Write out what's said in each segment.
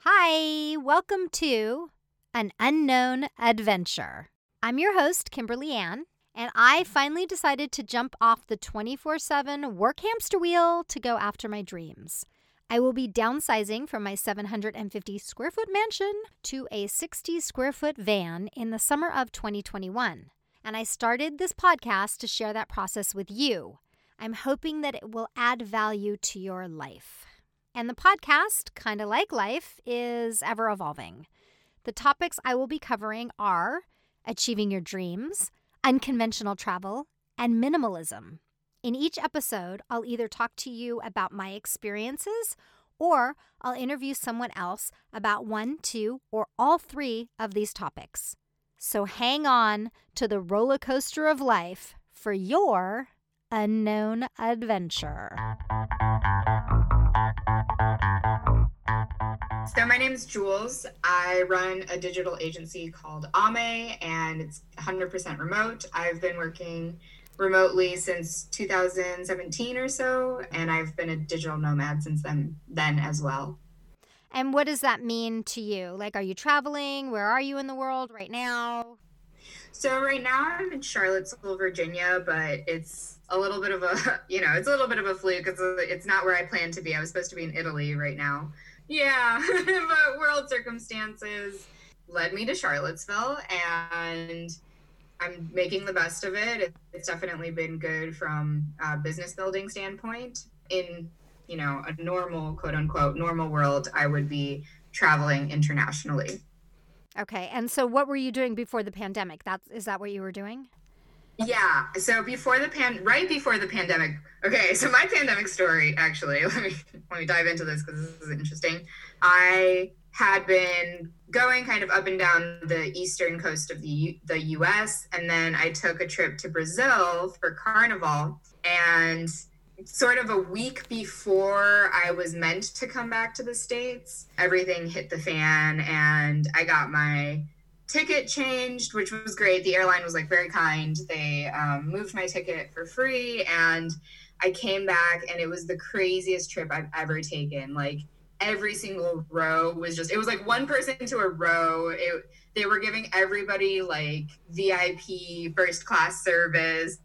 Hi, welcome to An Unknown Adventure. I'm your host, Kimberly Ann, and I finally decided to jump off the 24 7 work hamster wheel to go after my dreams. I will be downsizing from my 750 square foot mansion to a 60 square foot van in the summer of 2021. And I started this podcast to share that process with you. I'm hoping that it will add value to your life. And the podcast, kind of like life, is ever evolving. The topics I will be covering are achieving your dreams, unconventional travel, and minimalism. In each episode, I'll either talk to you about my experiences or I'll interview someone else about one, two, or all three of these topics. So hang on to the roller coaster of life for your unknown adventure. So my name is Jules. I run a digital agency called Ame, and it's 100% remote. I've been working remotely since 2017 or so, and I've been a digital nomad since then then as well. And what does that mean to you? Like, are you traveling? Where are you in the world right now? So right now I'm in Charlottesville, Virginia, but it's a little bit of a, you know, it's a little bit of a fluke. It's, it's not where I planned to be. I was supposed to be in Italy right now. Yeah, but world circumstances led me to Charlottesville, and I'm making the best of it. It's definitely been good from a business building standpoint. In you know a normal quote unquote normal world, I would be traveling internationally. Okay, and so what were you doing before the pandemic? That is that what you were doing? Yeah. So before the pan, right before the pandemic. Okay. So my pandemic story, actually, let me let me dive into this because this is interesting. I had been going kind of up and down the eastern coast of the U- the U.S. and then I took a trip to Brazil for Carnival and sort of a week before I was meant to come back to the states, everything hit the fan and I got my ticket changed, which was great. The airline was like very kind. They um, moved my ticket for free and I came back and it was the craziest trip I've ever taken. Like every single row was just it was like one person to a row it, they were giving everybody like vip first class service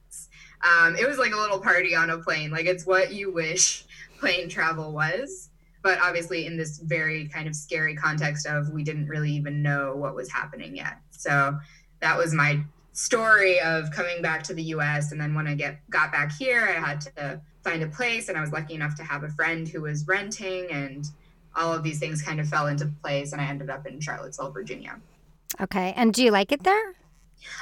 um, it was like a little party on a plane like it's what you wish plane travel was but obviously in this very kind of scary context of we didn't really even know what was happening yet so that was my story of coming back to the us and then when i get got back here i had to find a place and i was lucky enough to have a friend who was renting and all of these things kind of fell into place and I ended up in Charlottesville, Virginia. Okay. And do you like it there?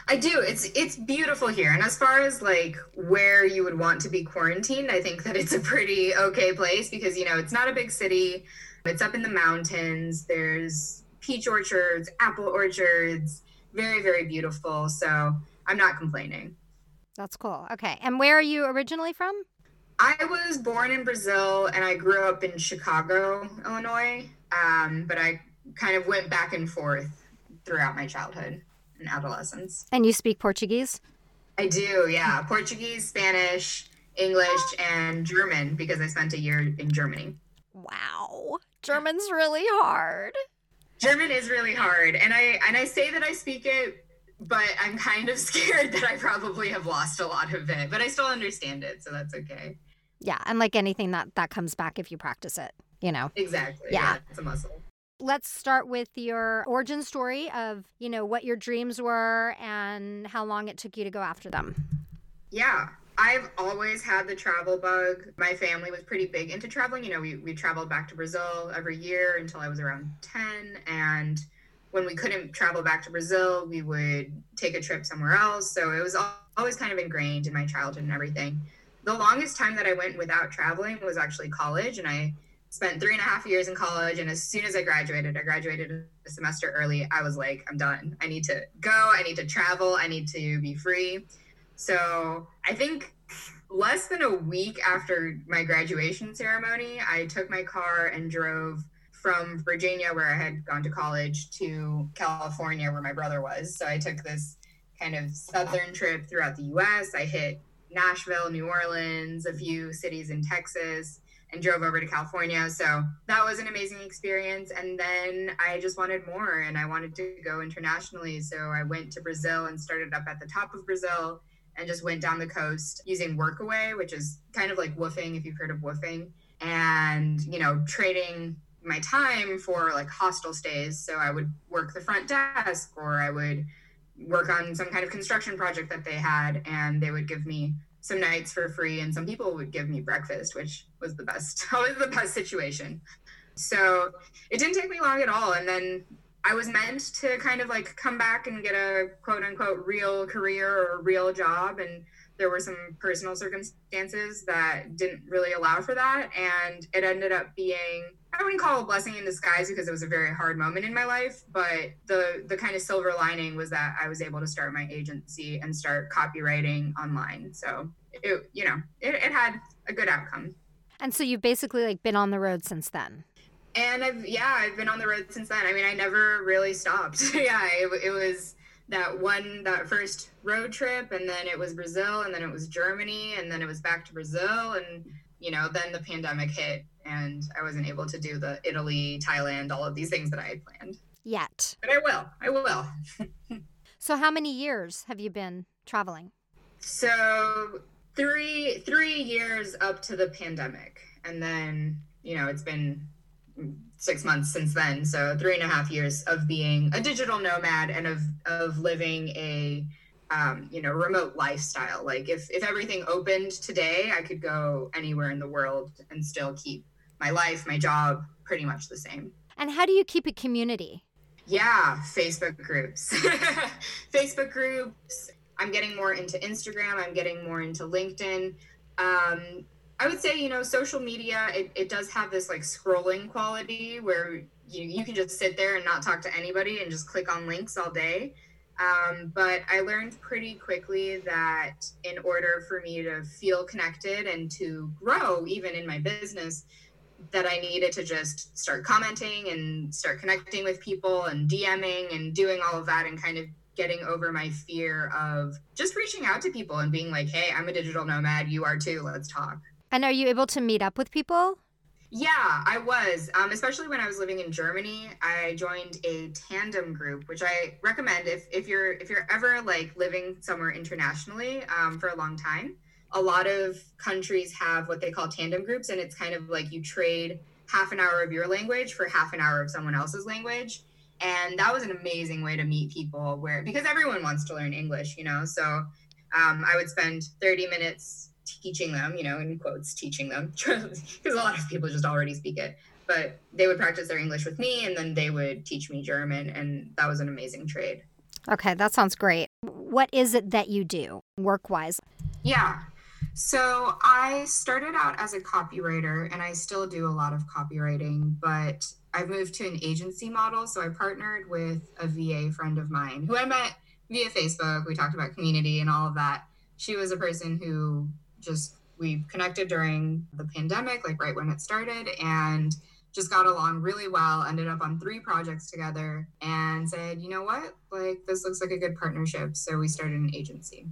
I do. It's it's beautiful here. And as far as like where you would want to be quarantined, I think that it's a pretty okay place because you know, it's not a big city. It's up in the mountains. There's peach orchards, apple orchards, very very beautiful. So, I'm not complaining. That's cool. Okay. And where are you originally from? I was born in Brazil and I grew up in Chicago, Illinois. Um, but I kind of went back and forth throughout my childhood and adolescence. And you speak Portuguese? I do, yeah. Portuguese, Spanish, English, and German because I spent a year in Germany. Wow. German's really hard. German is really hard. And I and I say that I speak it but I'm kind of scared that I probably have lost a lot of it, but I still understand it, so that's okay. Yeah, and like anything that that comes back if you practice it, you know. Exactly. Yeah, yeah it's a muscle. Let's start with your origin story of, you know, what your dreams were and how long it took you to go after them. Yeah. I've always had the travel bug. My family was pretty big into traveling. You know, we, we traveled back to Brazil every year until I was around 10. And when we couldn't travel back to Brazil, we would take a trip somewhere else. So it was always kind of ingrained in my childhood and everything the longest time that I went without traveling was actually college, and I spent three and a half years in college. And as soon as I graduated, I graduated a semester early. I was like, I'm done. I need to go. I need to travel. I need to be free. So I think less than a week after my graduation ceremony, I took my car and drove from Virginia, where I had gone to college, to California, where my brother was. So I took this kind of southern trip throughout the US. I hit Nashville, New Orleans, a few cities in Texas, and drove over to California. So that was an amazing experience. And then I just wanted more and I wanted to go internationally. So I went to Brazil and started up at the top of Brazil and just went down the coast using Workaway, which is kind of like woofing if you've heard of woofing, and you know, trading my time for like hostel stays. So I would work the front desk or I would work on some kind of construction project that they had and they would give me some nights for free and some people would give me breakfast which was the best always the best situation. So it didn't take me long at all and then i was meant to kind of like come back and get a quote unquote real career or real job and there were some personal circumstances that didn't really allow for that and it ended up being I wouldn't call it a blessing in disguise because it was a very hard moment in my life, but the the kind of silver lining was that I was able to start my agency and start copywriting online. So it you know it, it had a good outcome. And so you've basically like been on the road since then. And I've yeah I've been on the road since then. I mean I never really stopped. yeah, it, it was that one that first road trip and then it was Brazil and then it was Germany and then it was back to Brazil and you know then the pandemic hit and I wasn't able to do the Italy, Thailand, all of these things that I had planned. Yet. But I will. I will. so how many years have you been traveling? So three three years up to the pandemic. And then, you know, it's been six months since then. So three and a half years of being a digital nomad and of of living a um, you know, remote lifestyle. Like if if everything opened today, I could go anywhere in the world and still keep my life, my job, pretty much the same. And how do you keep a community? Yeah, Facebook groups. Facebook groups. I'm getting more into Instagram. I'm getting more into LinkedIn. Um, I would say, you know, social media, it, it does have this like scrolling quality where you, you can just sit there and not talk to anybody and just click on links all day. Um, but I learned pretty quickly that in order for me to feel connected and to grow, even in my business, that I needed to just start commenting and start connecting with people and DMing and doing all of that and kind of getting over my fear of just reaching out to people and being like, hey, I'm a digital nomad. You are too. Let's talk. And are you able to meet up with people? Yeah, I was. Um, especially when I was living in Germany, I joined a tandem group, which I recommend if, if you're if you're ever like living somewhere internationally um, for a long time a lot of countries have what they call tandem groups, and it's kind of like you trade half an hour of your language for half an hour of someone else's language. And that was an amazing way to meet people where, because everyone wants to learn English, you know? So um, I would spend 30 minutes teaching them, you know, in quotes, teaching them, because a lot of people just already speak it. But they would practice their English with me, and then they would teach me German. And that was an amazing trade. Okay, that sounds great. What is it that you do work wise? Yeah. So I started out as a copywriter and I still do a lot of copywriting, but I've moved to an agency model. So I partnered with a VA friend of mine who I met via Facebook. We talked about community and all of that. She was a person who just, we connected during the pandemic, like right when it started, and just got along really well, ended up on three projects together, and said, you know what, like this looks like a good partnership. So we started an agency.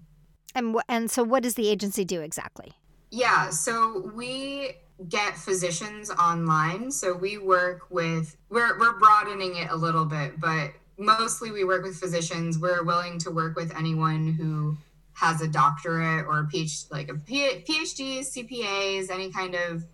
And and so what does the agency do exactly? Yeah, so we get physicians online. So we work with we're we're broadening it a little bit, but mostly we work with physicians. We're willing to work with anyone who has a doctorate or a PhD, like a PhD, CPAs, any kind of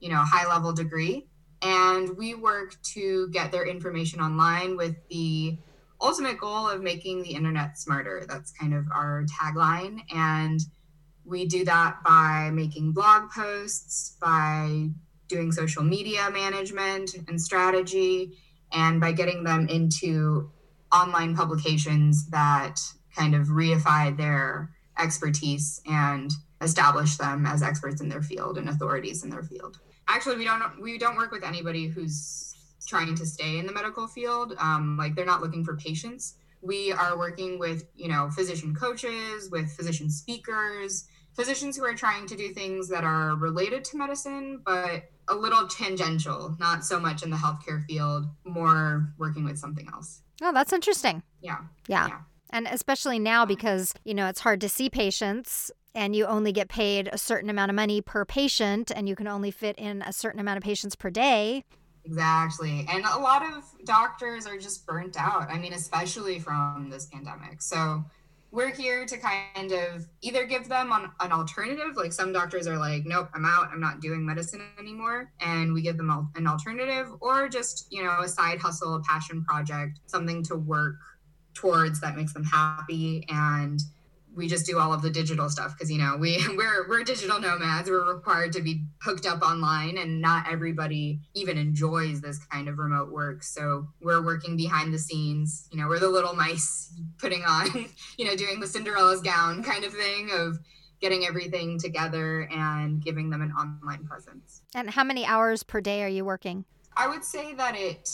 you know high level degree, and we work to get their information online with the ultimate goal of making the internet smarter. That's kind of our tagline. And we do that by making blog posts, by doing social media management and strategy, and by getting them into online publications that kind of reify their expertise and establish them as experts in their field and authorities in their field. Actually, we don't we don't work with anybody who's trying to stay in the medical field. Um, like they're not looking for patients. We are working with, you know, physician coaches, with physician speakers, physicians who are trying to do things that are related to medicine, but a little tangential, not so much in the healthcare field, more working with something else. Oh, that's interesting. Yeah. Yeah. yeah. And especially now because, you know, it's hard to see patients and you only get paid a certain amount of money per patient and you can only fit in a certain amount of patients per day. Exactly. And a lot of doctors are just burnt out. I mean, especially from this pandemic. So we're here to kind of either give them on an alternative like some doctors are like nope i'm out i'm not doing medicine anymore and we give them an alternative or just you know a side hustle a passion project something to work towards that makes them happy. And we just do all of the digital stuff because you know we we're we're digital nomads. We're required to be hooked up online and not everybody even enjoys this kind of remote work. So we're working behind the scenes you know we're the little mice putting on you know doing the cinderella's gown kind of thing of getting everything together and giving them an online presence. And how many hours per day are you working? I would say that it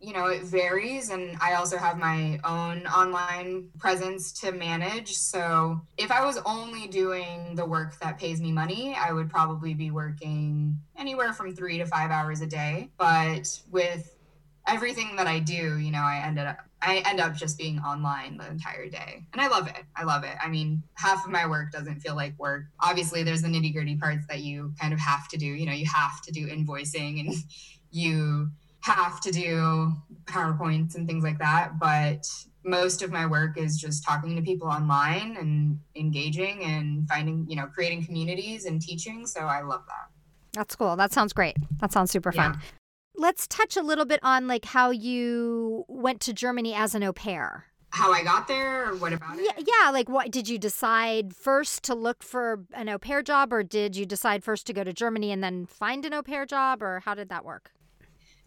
you know, it varies. And I also have my own online presence to manage. So if I was only doing the work that pays me money, I would probably be working anywhere from three to five hours a day. But with everything that I do, you know, I ended up I end up just being online the entire day. And I love it. I love it. I mean, half of my work doesn't feel like work. Obviously, there's the nitty gritty parts that you kind of have to do. You know, you have to do invoicing and you have to do PowerPoints and things like that. But most of my work is just talking to people online and engaging and finding, you know, creating communities and teaching. So I love that. That's cool. That sounds great. That sounds super fun. Yeah. Let's touch a little bit on like how you went to Germany as an au pair how I got there or what about it? Yeah, yeah, like what did you decide first to look for an au pair job or did you decide first to go to Germany and then find an au pair job or how did that work?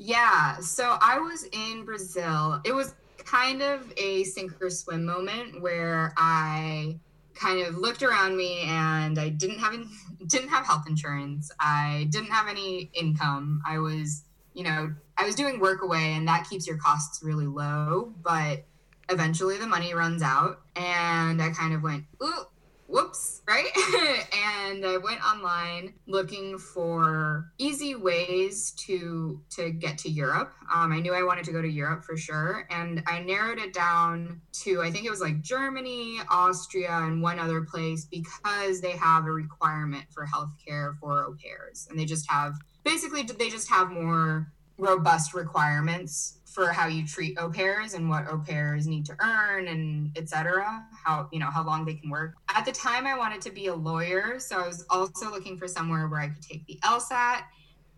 Yeah, so I was in Brazil. It was kind of a sink or swim moment where I kind of looked around me and I didn't have didn't have health insurance. I didn't have any income. I was, you know, I was doing Workaway and that keeps your costs really low, but eventually the money runs out and I kind of went, "Ooh, whoops, right? and I went online looking for easy ways to to get to Europe. Um, I knew I wanted to go to Europe for sure, and I narrowed it down to I think it was like Germany, Austria, and one other place because they have a requirement for healthcare for au pairs, and they just have basically they just have more robust requirements for how you treat au pairs and what au pairs need to earn and etc how you know how long they can work. At the time i wanted to be a lawyer so i was also looking for somewhere where i could take the lsat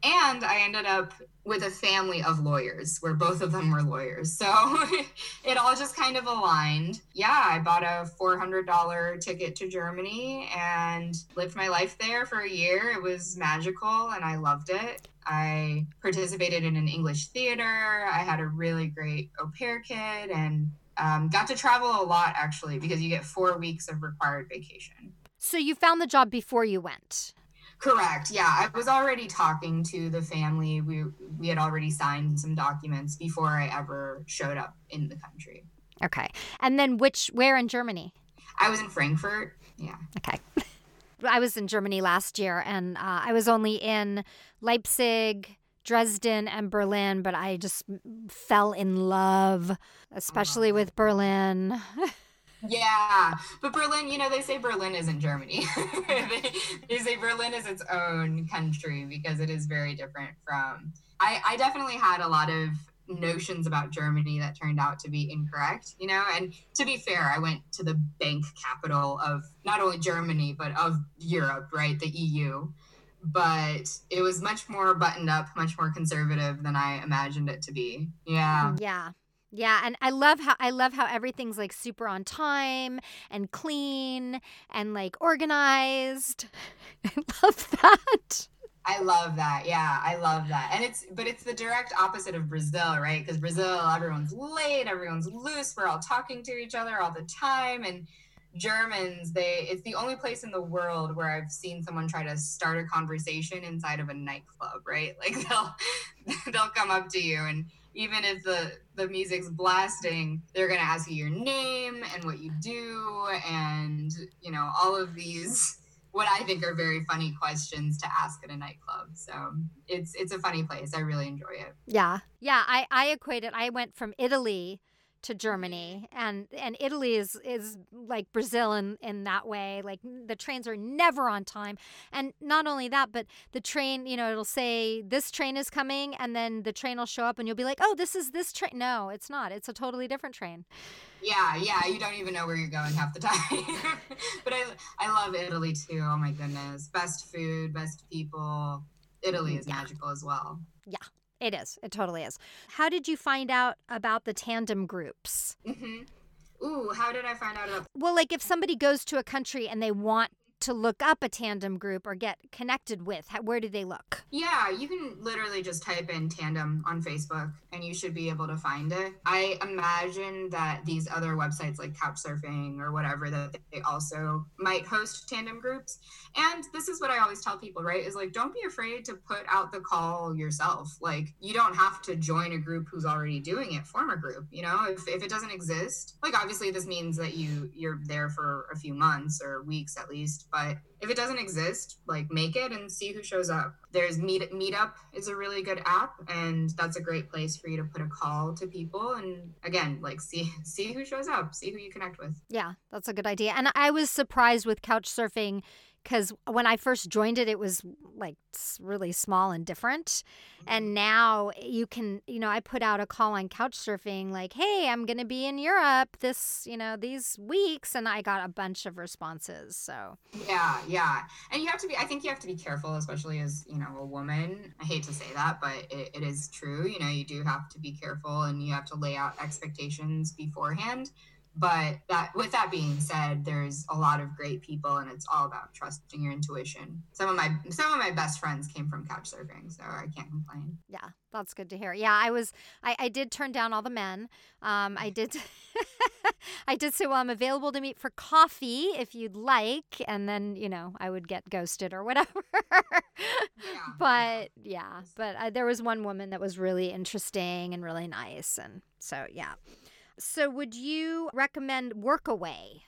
and i ended up with a family of lawyers where both of them were lawyers. So it all just kind of aligned. Yeah i bought a $400 ticket to germany and lived my life there for a year. It was magical and i loved it I participated in an English theater. I had a really great au pair kid and um, got to travel a lot actually because you get four weeks of required vacation. So you found the job before you went? Correct. Yeah, I was already talking to the family. We we had already signed some documents before I ever showed up in the country. Okay. And then which where in Germany? I was in Frankfurt. Yeah. Okay. I was in Germany last year and uh, I was only in Leipzig, Dresden, and Berlin, but I just fell in love, especially with Berlin. yeah, but Berlin, you know, they say Berlin isn't Germany. they, they say Berlin is its own country because it is very different from. I, I definitely had a lot of notions about Germany that turned out to be incorrect, you know? And to be fair, I went to the bank capital of not only Germany, but of Europe, right? The EU. But it was much more buttoned up, much more conservative than I imagined it to be. Yeah. Yeah. Yeah, and I love how I love how everything's like super on time and clean and like organized. I love that. I love that. Yeah, I love that. And it's but it's the direct opposite of Brazil, right? Because Brazil, everyone's late, everyone's loose, we're all talking to each other all the time and Germans, they it's the only place in the world where I've seen someone try to start a conversation inside of a nightclub, right? Like they'll they'll come up to you and even if the the music's blasting, they're to ask you your name and what you do and, you know, all of these what I think are very funny questions to ask at a nightclub. So it's it's a funny place. I really enjoy it. Yeah. Yeah. I, I equate it. I went from Italy to Germany and and Italy is is like Brazil in in that way like the trains are never on time. And not only that but the train you know it'll say this train is coming and then the train will show up and you'll be like oh this is this train no it's not. It's a totally different train. Yeah yeah you don't even know where you're going half the time. But I I love Italy too oh my goodness. Best food best people. Italy mm-hmm. is yeah. magical as well. Yeah it is. It totally is. How did you find out about the tandem groups? Mm-hmm. Ooh, how did I find out about? Well, like if somebody goes to a country and they want to look up a tandem group or get connected with? where do they look? Yeah, you can literally just type in tandem on Facebook and you should be able to find it. I imagine that these other websites like Couchsurfing or whatever that they also might host tandem groups. And this is what I always tell people, right? Is like don't be afraid to put out the call yourself. Like you don't have to join a group who's already doing it, form a group, you know? If if it doesn't exist, like obviously this means that you you're there for a few months or weeks at least but if it doesn't exist, like make it and see who shows up. There's Meet Meetup is a really good app, and that's a great place for you to put a call to people and again, like see see who shows up, see who you connect with. Yeah, that's a good idea. And I was surprised with couch surfing because when I first joined it, it was like really small and different. And mm-hmm. now you can, you know, I put out a call on Couchsurfing like, hey, I'm going to be in Europe this, you know, these weeks. And I got a bunch of responses. So, yeah, yeah. And you have to be, I think you have to be careful, especially as, you know, a woman. I hate to say that, but it, it is true. You know, you do have to be careful and you have to lay out expectations beforehand but that with that being said there's a lot of great people and it's all about trusting your intuition. Some of my some of my best friends came from couch surfing so i can't complain. Yeah that's good to hear. Yeah i was i, I did turn down all the men. Um, i did i did say well i'm available to meet for coffee if you'd like and then you know i would get ghosted or whatever. Yeah. but yeah but uh, there was one woman that was really interesting and really nice and so yeah so, would you recommend Workaway?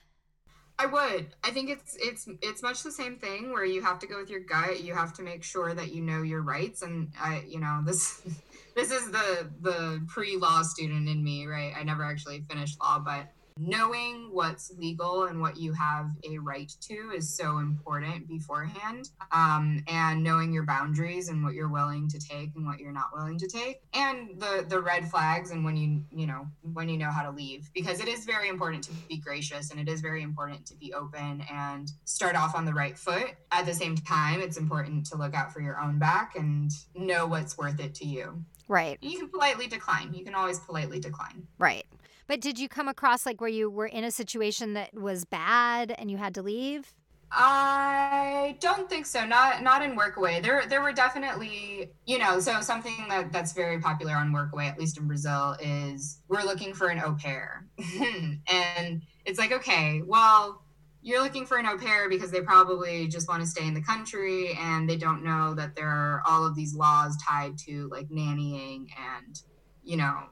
I would. I think it's it's it's much the same thing where you have to go with your gut. You have to make sure that you know your rights, and I, you know, this this is the the pre law student in me, right? I never actually finished law, but knowing what's legal and what you have a right to is so important beforehand um, and knowing your boundaries and what you're willing to take and what you're not willing to take and the the red flags and when you you know when you know how to leave because it is very important to be gracious and it is very important to be open and start off on the right foot. At the same time it's important to look out for your own back and know what's worth it to you. Right. You can politely decline. You can always politely decline. Right but did you come across like where you were in a situation that was bad and you had to leave? I don't think so. Not not in Workaway. There there were definitely, you know, so something that that's very popular on Workaway, at least in Brazil, is we're looking for an au pair. and it's like, okay, well, you're looking for an au pair because they probably just want to stay in the country and they don't know that there are all of these laws tied to like nannying and you know,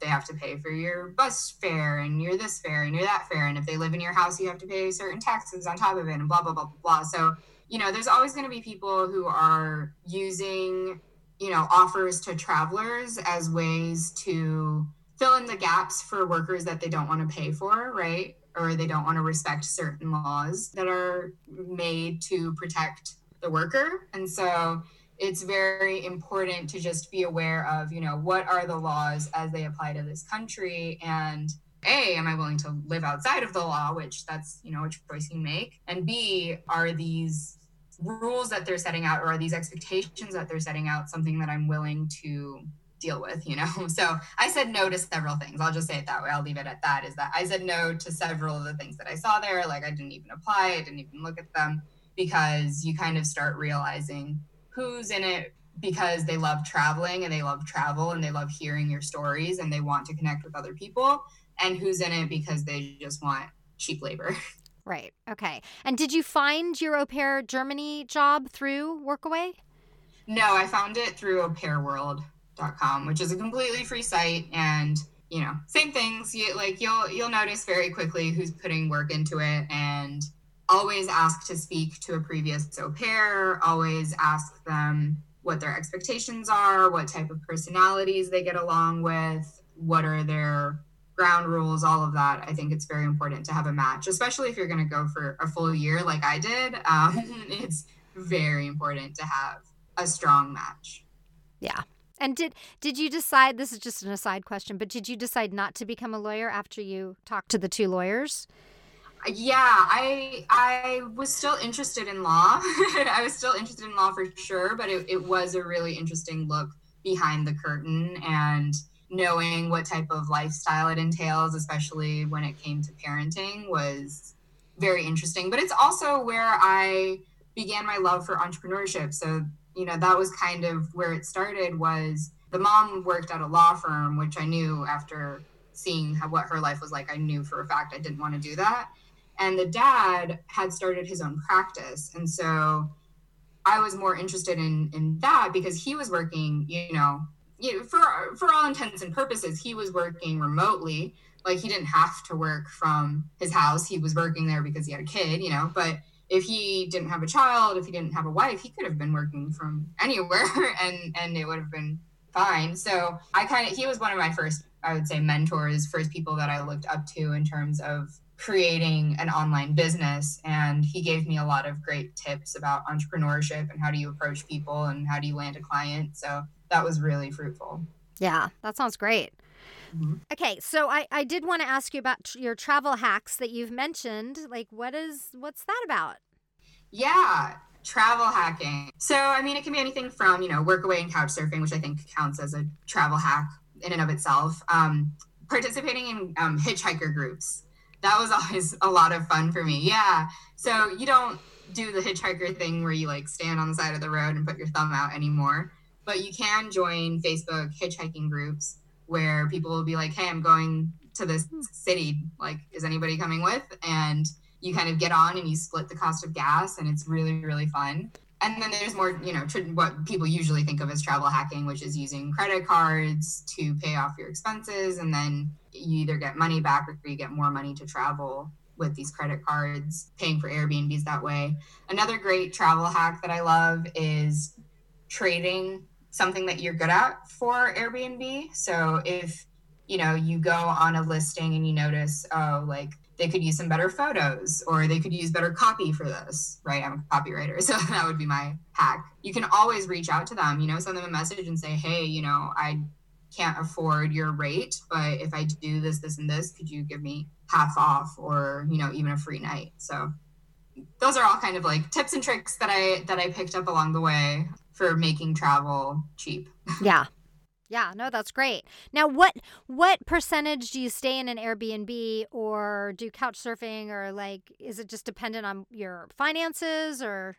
they have to pay for your bus fare and you're this fare and you're that fare. And if they live in your house, you have to pay certain taxes on top of it and blah, blah, blah, blah, blah. So, you know, there's always going to be people who are using, you know, offers to travelers as ways to fill in the gaps for workers that they don't want to pay for, right? Or they don't want to respect certain laws that are made to protect the worker. And so, it's very important to just be aware of, you know, what are the laws as they apply to this country and a am i willing to live outside of the law which that's you know a choice you make and b are these rules that they're setting out or are these expectations that they're setting out something that i'm willing to deal with you know? So i said no to several things. I'll just say it that way. I'll leave it at that is that i said no to several of the things that i saw there. Like i didn't even apply. I didn't even look at them because you kind of start realizing who's in it because they love traveling and they love travel and they love hearing your stories and they want to connect with other people and who's in it because they just want cheap labor. Right. Okay. And did you find your au pair Germany job through Workaway? No, I found it through aupairworld.com, which is a completely free site and you know, same things. You like you'll you'll notice very quickly who's putting work into it and always ask to speak to a previous au pair, always ask them what their expectations are, what type of personalities they get along with, what are their ground rules, all of that. I think it's very important to have a match, especially if you're going to go for a full year like I did. Um, it's very important to have a strong match. Yeah. And did did you decide this is just an aside question, but did you decide not to become a lawyer after you talked to the two lawyers? Yeah, I I was still interested in law. I was still interested in law for sure, but it, it was a really interesting look behind the curtain and knowing what type of lifestyle it entails, especially when it came to parenting, was very interesting. But it's also where I began my love for entrepreneurship. So, you know, that was kind of where it started was the mom worked at a law firm, which I knew after seeing how, what her life was like, I knew for a fact I didn't want to do that. And the dad had started his own practice. And so I was more interested in in that because he was working, you know, you know, for for all intents and purposes, he was working remotely. Like he didn't have to work from his house. He was working there because he had a kid, you know. But if he didn't have a child, if he didn't have a wife, he could have been working from anywhere, and and it would have been fine. So I kind of he was one of my first, I would say, mentors, first people that I looked up to in terms of creating an online business and he gave me a lot of great tips about entrepreneurship and how do you approach people and how do you land a client so that was really fruitful. Yeah, that sounds great. Mm-hmm. Okay, so I, I did want to ask you about tr- your travel hacks that you've mentioned. Like, what is what's that about? Yeah, travel hacking. So, I mean, it can be anything from you know Workaway and couch surfing, which I think counts as a travel hack in and of itself. Um, participating in um, hitchhiker groups. That was always a lot of fun for me. Yeah. So you don't do the hitchhiker thing where you like stand on the side of the road and put your thumb out anymore but you can join Facebook hitchhiking groups where people will be like, "Hey, I'm going to this hmm. city. Like, is anybody coming with?" And you kind of get on and you split the cost of gas, and it's really really fun. And then there's more, you know, what people usually think of as travel hacking, which is using credit cards to pay off your expenses, and then you either get money back or you get more money to travel with these credit cards, paying for Airbnbs that way. Another great travel hack that I love is trading something that you're good at for Airbnb. So if you know you go on a listing and you notice, oh, like they could use some better photos or they could use better copy for this, right? I'm a copywriter, so that would be my hack. You can always reach out to them, you know, send them a message and say, hey, you know, I can't afford your rate, but if I do this, this, and this, could you give me half off or, you know, even a free night? So those are all kind of like tips and tricks that I that I picked up along the way for making travel cheap. yeah. Yeah, no, that's great. Now, what what percentage do you stay in an Airbnb or do couch surfing or like is it just dependent on your finances or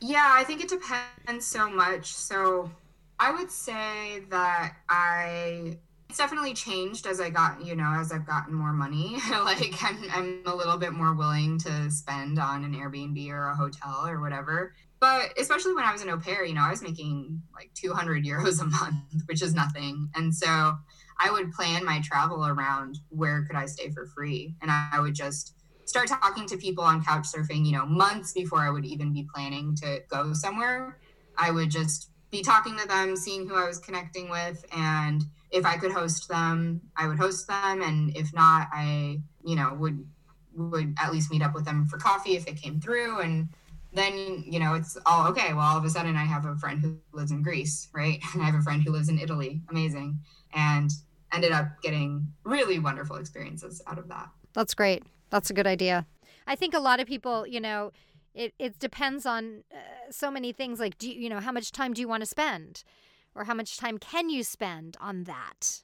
Yeah, I think it depends so much. So, I would say that I it's definitely changed as I got, you know, as I've gotten more money. like I'm I'm a little bit more willing to spend on an Airbnb or a hotel or whatever but especially when I was an au pair, you know, I was making like 200 euros a month, which is nothing. And so I would plan my travel around where could I stay for free. And I would just start talking to people on couch surfing, you know, months before I would even be planning to go somewhere. I would just be talking to them, seeing who I was connecting with. And if I could host them, I would host them. And if not, I, you know, would would at least meet up with them for coffee if they came through and then you know it's all okay. Well all of a sudden i have a friend who lives in greece right? And i have a friend who lives in italy. Amazing. And ended up getting really wonderful experiences out of that. That's great. That's a good idea. I think a lot of people you know it, it depends on uh, so many things. Like do you, you know how much time do you want to spend? Or how much time can you spend on that?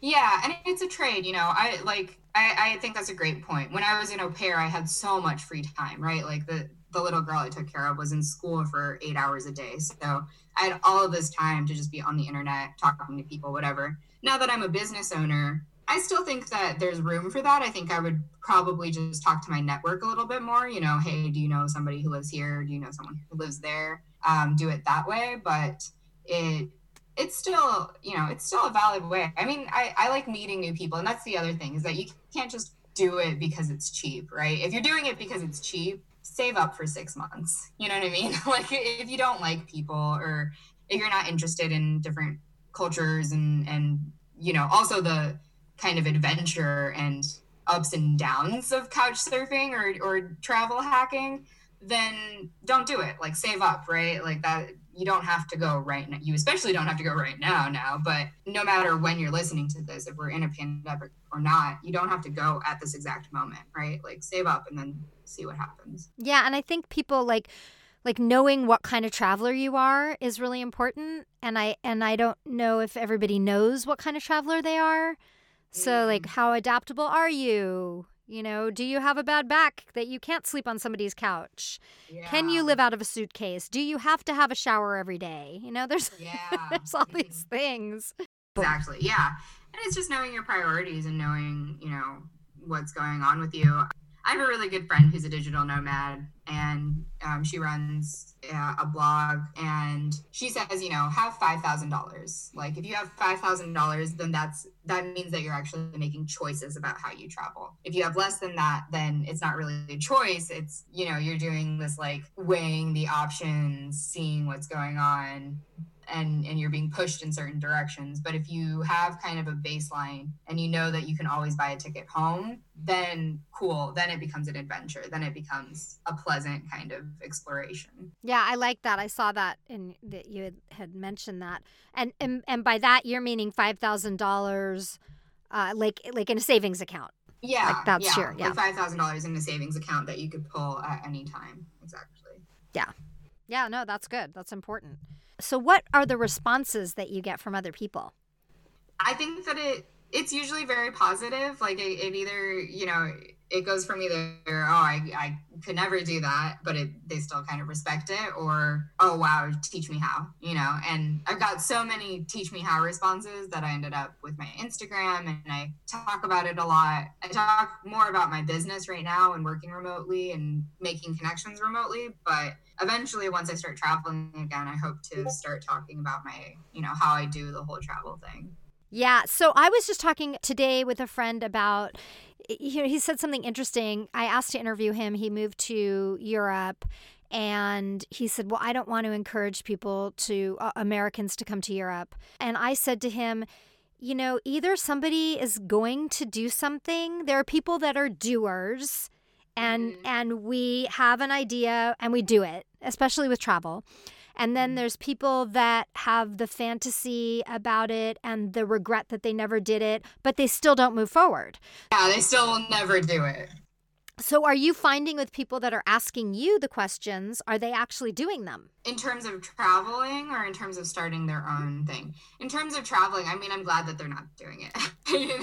Yeah and it's a trade you know. I like I, I think that's a great point. When i was in au pair i had so much free time right? Like the the little girl I took care of was in school for eight hours a day. So I had all of this time to just be on the internet, talking to people, whatever. Now that I'm a business owner, I still think that there's room for that. I think I would probably just talk to my network a little bit more. You know, hey, do you know somebody who lives here? Do you know someone who lives there? Um, do it that way. But it it's still, you know, it's still a valid way. I mean, I, I like meeting new people. And that's the other thing is that you can't just do it because it's cheap, right? If you're doing it because it's cheap, save up for six months. You know what I mean? like if you don't like people or if you're not interested in different cultures and and you know also the kind of adventure and ups and downs of couch surfing or, or travel hacking, then don't do it. Like save up, right? Like that you don't have to go right now. You especially don't have to go right now now, but no matter when you're listening to this, if we're in a pandemic or not, you don't have to go at this exact moment, right? Like save up and then see what happens. Yeah, and I think people like like knowing what kind of traveler you are is really important and I and I don't know if everybody knows what kind of traveler they are. So like Mm. how adaptable are you? You know, do you have a bad back that you can't sleep on somebody's couch? Can you live out of a suitcase? Do you have to have a shower every day? You know, there's Yeah. there's all these things. Exactly. Yeah. And it's just knowing your priorities and knowing, you know, what's going on with you. I have a really good friend who's a digital nomad and um, she runs uh, a blog and she says, you know, have $5,000. Like if you have $5,000, then that's, that means that you're actually making choices about how you travel. If you have less than that, then it's not really a choice. It's, you know, you're doing this like weighing the options, seeing what's going on, and and you're being pushed in certain directions but if you have kind of a baseline and you know that you can always buy a ticket home then cool then it becomes an adventure then it becomes a pleasant kind of exploration Yeah, I like that. I saw that in that you had, had mentioned that. And and, and by that you're meaning $5,000 uh like like in a savings account. yeah Like, that's yeah, your- yeah. like $5000 in a savings account that you could pull at any time exactly Yeah. Yeah, no, that's good. That's important. So what are the responses that you get from other people? I think that it it's usually very positive. Like it, it either you know it goes from either oh I I could never do that, but it they still kind of respect it, or oh wow teach me how you know. And I've got so many teach me how responses that I ended up with my Instagram, and I talk about it a lot. I talk more about my business right now and working remotely and making connections remotely, but eventually once I start traveling again, I hope to start talking about my you know how I do the whole travel thing. Yeah, so I was just talking today with a friend about he said something interesting. I asked to interview him. He moved to Europe and he said, "Well, I don't want to encourage people to uh, Americans to come to Europe." And I said to him, you know, either somebody is going to do something. There are people that are doers and Mhm. and we have an idea and we do it, especially with travel. And then Mhm. there's people that have the fantasy about it and the regret that they never did it, but they still don't move forward. Yeah, they still will never do it. So are you finding with people that are asking you the questions, are they actually doing them? In terms of traveling or in terms of starting their own thing? In terms of traveling, I mean, I'm glad that they're not doing it. you know,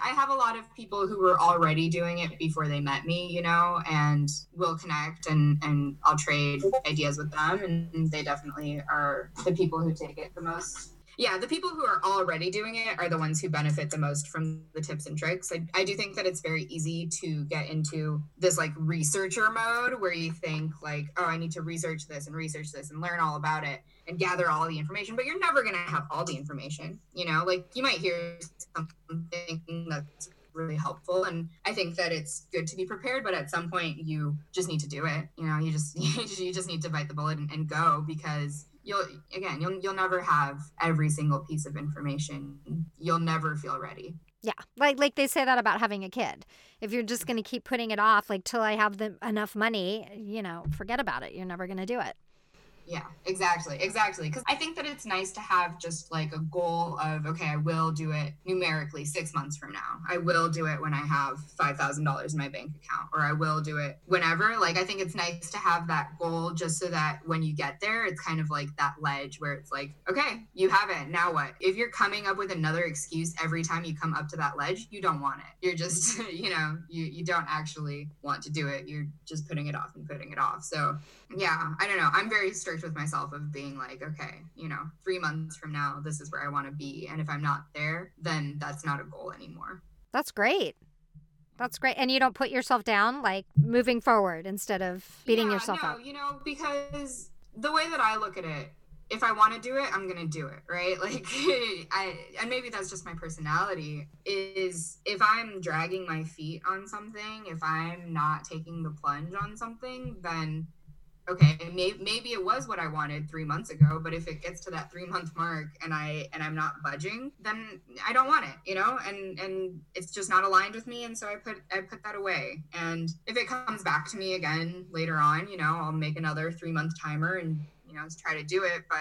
I have a lot of people who were already doing it before they met me, you know, and we'll connect and, and I'll trade ideas with them. And they definitely are the people who take it the most. Yeah, the people who are already doing it are the ones who benefit the most from the tips and tricks. I, I do think that it's very easy to get into this like researcher mode where you think like, oh, I need to research this and research this and learn all about it and gather all the information, but you're never going to have all the information. You know, like you might hear something that's really helpful and i think that it's good to be prepared but at some point you just need to do it you know you just you just need to bite the bullet and, and go because you'll again you'll, you'll never have every single piece of information you'll never feel ready Yeah, like like they say that about having a kid. If you're just going to keep putting it off, like till I have the enough money, you know, forget about it. You're never going to do it. Yeah, exactly. Exactly. Because I think that it's nice to have just like a goal of, okay, I will do it numerically six months from now. I will do it when I have $5,000 in my bank account, or I will do it whenever. Like, I think it's nice to have that goal just so that when you get there, it's kind of like that ledge where it's like, okay, you have it. Now what? If you're coming up with another excuse every time you come up to that ledge, you don't want it. You're just, you know, you, you don't actually want to do it. You're just putting it off and putting it off. So, yeah, I don't know. I'm very strict with myself of being like, okay, you know, three months from now, this is where I want to be. And if I'm not there, then that's not a goal anymore. That's great. That's great. And you don't put yourself down, like moving forward instead of beating Yeah, yourself no, up. You know, because the way that I look at it, if I want to do it, I'm gonna do it, right? Like, I and maybe that's just my personality. Is if I'm dragging my feet on something, if I'm not taking the plunge on something, then okay, may- maybe it was what I wanted three months ago, but if it gets to that three month mark and I and I'm not budging, then I don't want it, you know, and and it's just not aligned with me, and so I put I put that away. And if it comes back to me again later on, you know, I'll make another three month timer and you know try to do it, but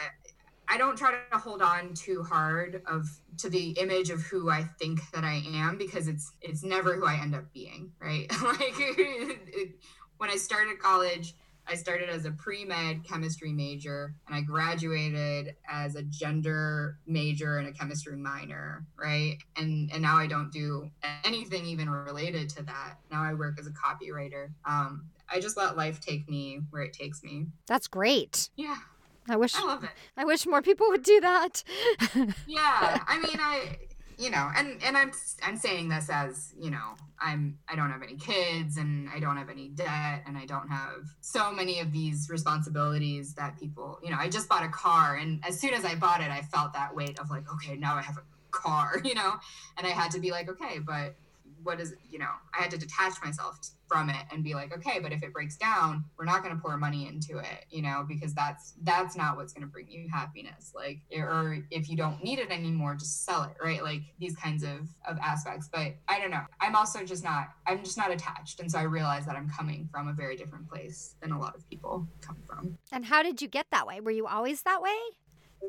I don't try to hold on too hard of to the image of who I think that I am because it's it's never who I end up being, right? like when I started college, I started as a pre-med chemistry major and I graduated as a gender major and a chemistry minor, right? And and now I don't do anything even related to that. Now I work as a copywriter. Um, I just let life take me where it takes me. That's great. Yeah. I wish I love it. I wish more people would do that. yeah, I mean, I you know, and and I'm I'm saying this as you know, I'm I don't have any kids and I don't have any debt and I don't have so many of these responsibilities that people, you know, I just bought a car and as soon as I bought it, I felt that weight of like, okay, now I have a car, you know, and I had to be like, okay, but what is you know i had to detach myself from it and be like okay but if it breaks down we're not going to pour money into it you know because that's that's not what's going to bring you happiness like or if you don't need it anymore just sell it right? Like these kinds of of aspects but i don't know. I'm also just not i'm just not attached and so i realize that i'm coming from a very different place than a lot of people come from. And how did you get that way? Were you always that way?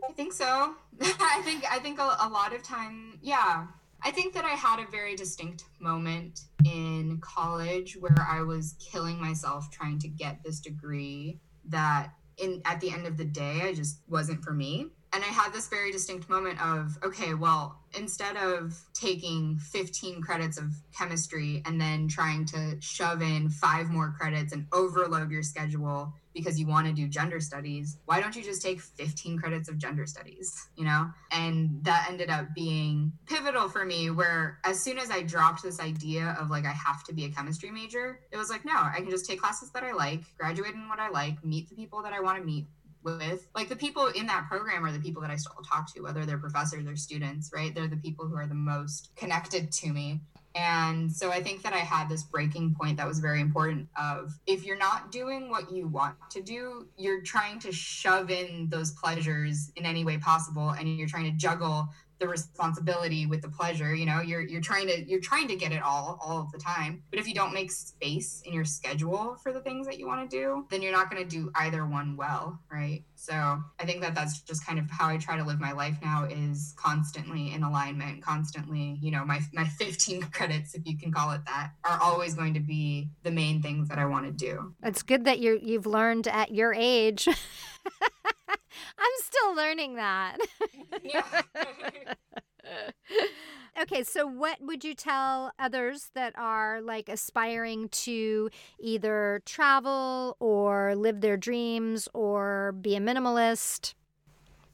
I think so. I think I think a, a lot of time, yeah, I think that I had a very distinct moment in college where I was killing myself trying to get this degree that in at the end of the day I just wasn't for me. And I had this very distinct moment of okay, well, instead of taking 15 credits of chemistry and then trying to shove in five more credits and overload your schedule because you want to do gender studies, why don't you just take 15 credits of gender studies, you know? And that ended up being pivotal for me where as soon as I dropped this idea of like I have to be a chemistry major, it was like no, I can just take classes that I like, graduate in what I like, meet the people that I want to meet with like the people in that program are the people that I still talk to, whether they're professors or students, right? They're the people who are the most connected to me. And so I think that I had this breaking point that was very important of if you're not doing what you want to do, you're trying to shove in those pleasures in any way possible and you're trying to juggle the responsibility with the pleasure you know you're you're trying to you're trying to get it all all of the time. But if you don't make space in your schedule for the things that you want to do then you're not going to do either one well right? So i think that that's just kind of how i try to live my life now is constantly in alignment constantly you know my my 15 credits if you can call it that are always going to be the main things that i want to do. It's good that you you've learned at your age I'm still learning that. okay, so what would you tell others that are like aspiring to either travel or live their dreams or be a minimalist?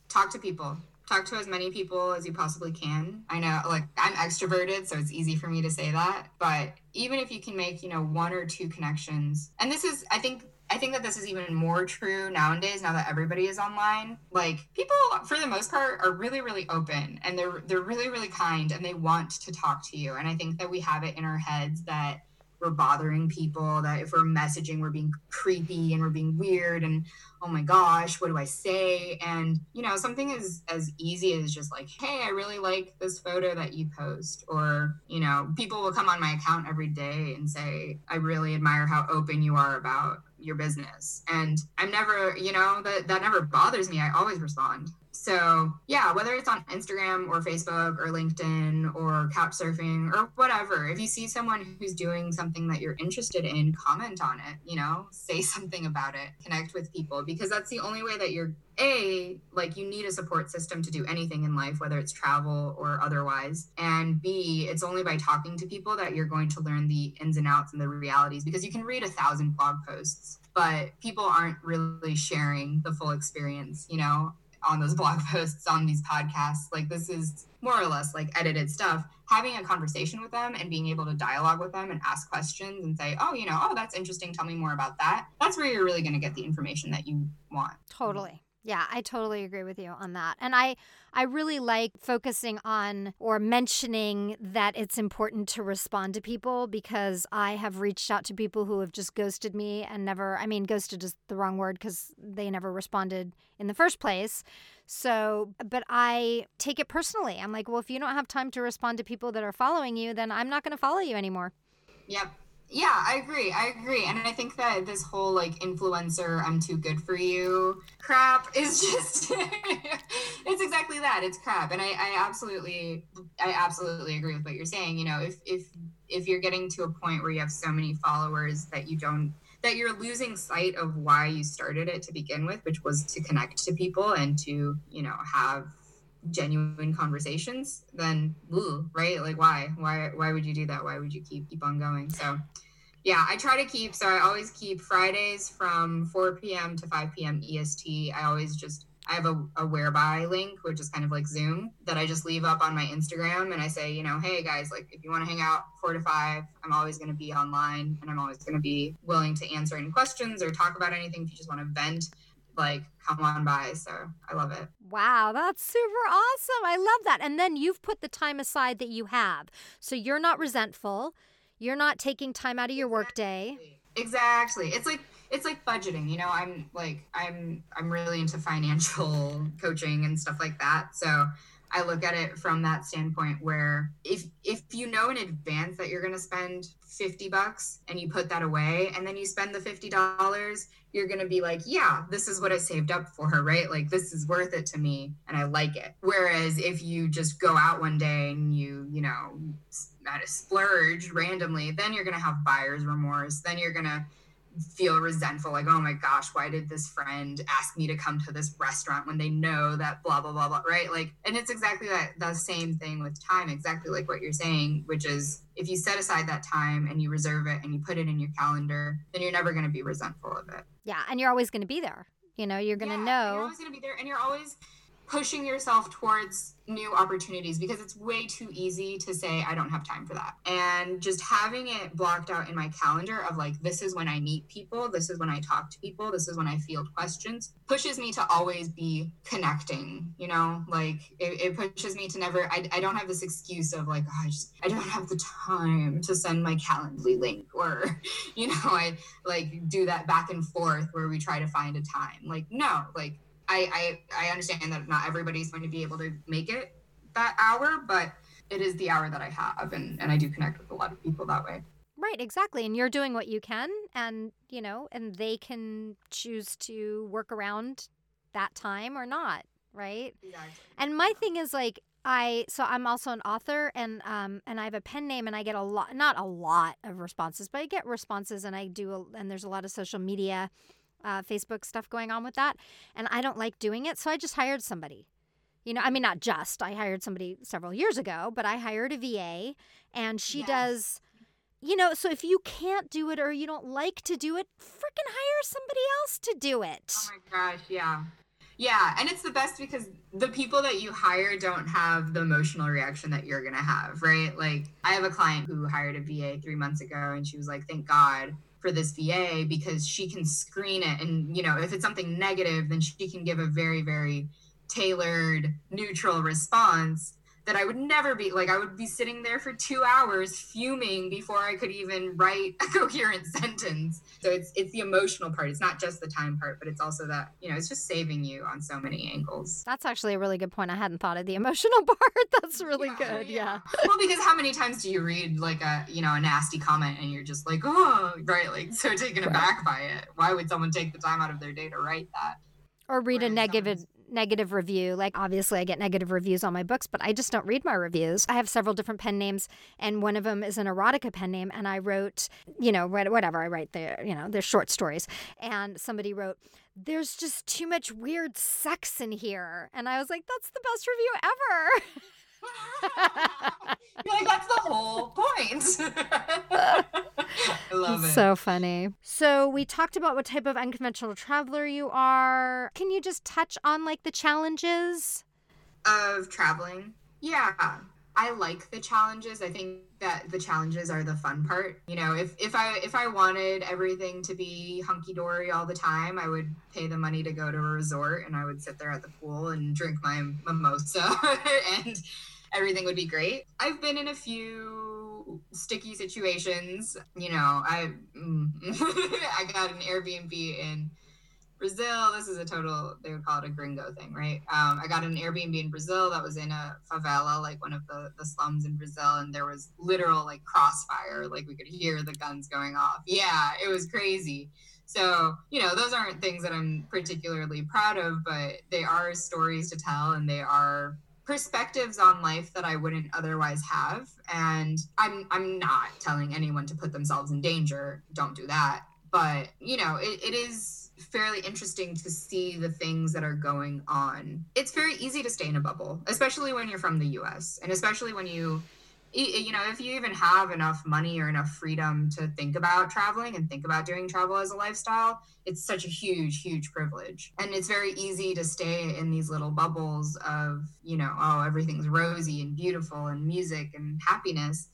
Talk to people. Talk to as many people as you possibly can. I know, like, I'm extroverted, so it's easy for me to say that. But even if you can make, you know, one or two connections, and this is, I think, I think that this is even more true nowadays now that everybody is online. Like people for the most part are really really open and they're they're really really kind and they want to talk to you. And I think that we have it in our heads that we're bothering people, that if we're messaging, we're being creepy and we're being weird and oh my gosh, what do I say? And you know, something is as easy as just like, hey, I really like this photo that you post. Or, you know, people will come on my account every day and say, I really admire how open you are about your business. And I'm never, you know, that that never bothers me. I always respond. So, yeah, whether it's on Instagram or Facebook or LinkedIn or couch surfing or whatever, if you see someone who's doing something that you're interested in, comment on it, you know, say something about it, connect with people because that's the only way that you're a like you need a support system to do anything in life whether it's travel or otherwise and b it's only by talking to people that you're going to learn the ins and outs and the realities because you can read a thousand blog posts but people aren't really sharing the full experience you know on those blog posts on these podcasts like this is more or less like edited stuff. Having a conversation with them and being able to dialogue with them and ask questions and say oh you know oh that's interesting. Tell me more about that. That's where you're really going to get the information that you want. Totally Yeah, I totally agree with you on that. And I I really like focusing on or mentioning that it's important to respond to people because I have reached out to people who have just ghosted me and never I mean ghosted is the wrong word cuz they never responded in the first place. So, but I take it personally. I'm like, well, if you don't have time to respond to people that are following you, then I'm not going to follow you anymore. Yep. Yeah, I agree. I agree. And I think that this whole like influencer, I'm too good for you crap is just, it's exactly that. It's crap. And I, I absolutely, I absolutely agree with what you're saying. You know, if, if, if you're getting to a point where you have so many followers that you don't, that you're losing sight of why you started it to begin with, which was to connect to people and to, you know, have genuine conversations, then ooh, right? Like why? Why why would you do that? Why would you keep keep on going? So yeah, I try to keep so I always keep Fridays from 4 p.m. to 5 p.m. EST. I always just I have a, a Whereby link, which is kind of like Zoom, that I just leave up on my Instagram and I say, you know, hey guys, like if you want to hang out four to five, I'm always going to be online and I'm always going to be willing to answer any questions or talk about anything if you just want to vent like come on by. So I love it. Wow, that's super awesome. I love that. And then you've put the time aside that you have. So you're not resentful. You're not taking time out of your workday. Exactly. It's like it's like budgeting, you know, I'm like I'm I'm really into financial coaching and stuff like that. So I look at it from that standpoint where if if you know in advance that you're going to spend 50 bucks and you put that away and then you spend the $50, you're going to be like, yeah, this is what I saved up for right? Like this is worth it to me and I like it. Whereas if you just go out one day and you, you know, at a splurge randomly, then you're going to have buyer's remorse. Then you're going to feel resentful like oh my gosh why did this friend ask me to come to this restaurant when they know that blah blah blah blah right? Like and it's exactly that the same thing with time exactly like what you're saying which is if you set aside that time and you reserve it and you put it in your calendar then you're never going to be resentful of it. Yeah and you're always going to be there you know you're going to yeah, know you're always going to be there and you're always pushing yourself towards new opportunities because it's way too easy to say I don't have time for that. And just having it blocked out in my calendar of like this is when I meet people, this is when I talk to people, this is when I field questions, pushes me to always be connecting, you know? Like it, it pushes me to never I, I don't have this excuse of like oh, I just I don't have the time to send my Calendly link or you know, I like do that back and forth where we try to find a time. Like no, like I, I I understand that not everybody's going to be able to make it that hour, but it is the hour that I have, and and I do connect with a lot of people that way. Right, exactly. And you're doing what you can, and you know, and they can choose to work around that time or not, right? Exactly. And my thing is like I so I'm also an author and um and I have a pen name and I get a lot not a lot of responses but I get responses and I do a, and there's a lot of social media uh, Facebook stuff going on with that. And I don't like doing it. So I just hired somebody. You know, I mean, not just, I hired somebody several years ago, but I hired a VA and she does, you know, so if you can't do it or you don't like to do it, freaking hire somebody else to do it. Oh my gosh, yeah. Yeah, and it's the best because the people that you hire don't have the emotional reaction that you're going to have, right? Like, I have a client who hired a VA three months ago, and she was like, thank God for this VA because she can screen it and you know if it's something negative then she can give a very very tailored neutral response that I would never be like I would be sitting there for 2 hours fuming before I could even write a coherent sentence. So it's it's the emotional part. It's not just the time part, but it's also that, you know, it's just saving you on so many angles. That's actually a really good point. I hadn't thought of the emotional part. That's really yeah, good. Yeah. yeah. well, because how many times do you read like a, you know, a nasty comment and you're just like, "Oh, right, like so taken aback by it. Why would someone take the time out of their day to write that?" Or read a negative negative review. Like, obviously, I get negative reviews on my books, but I just don't read my reviews. I have several different pen names, and one of them is an erotica pen name. And I wrote, you know, whatever I write there, you know, they're short stories. And somebody wrote, there's just too much weird sex in here. And I was like, that's the best review ever. Like, that's the whole point. I love it. So funny. So we talked about what type of unconventional traveler you are. Can you just touch on like the challenges of traveling? Yeah. I like the challenges. I think that the challenges are the fun part. You know, if if I if I wanted everything to be hunky dory all the time, I would pay the money to go to a resort and I would sit there at the pool and drink my mimosa and everything would be great. I've been in a few sticky situations. You know, I mm, I got an Airbnb in Brazil. This is a total they would call it a gringo thing, right? Um, I got an Airbnb in Brazil that was in a favela, like one of the the slums in Brazil, and there was literal like crossfire, like we could hear the guns going off. Yeah, it was crazy. So, you know, those aren't things that I'm particularly proud of, but they are stories to tell and they are perspectives on life that I wouldn't otherwise have. And I'm I'm not telling anyone to put themselves in danger. Don't do that. But you know, it, it is fairly interesting to see the things that are going on. It's very easy to stay in a bubble, especially when you're from the US, and especially when you you know, if you even have enough money or enough freedom to think about traveling and think about doing travel as a lifestyle, it's such a huge, huge privilege. And it's very easy to stay in these little bubbles of, you know, oh, everything's rosy and beautiful and music and happiness.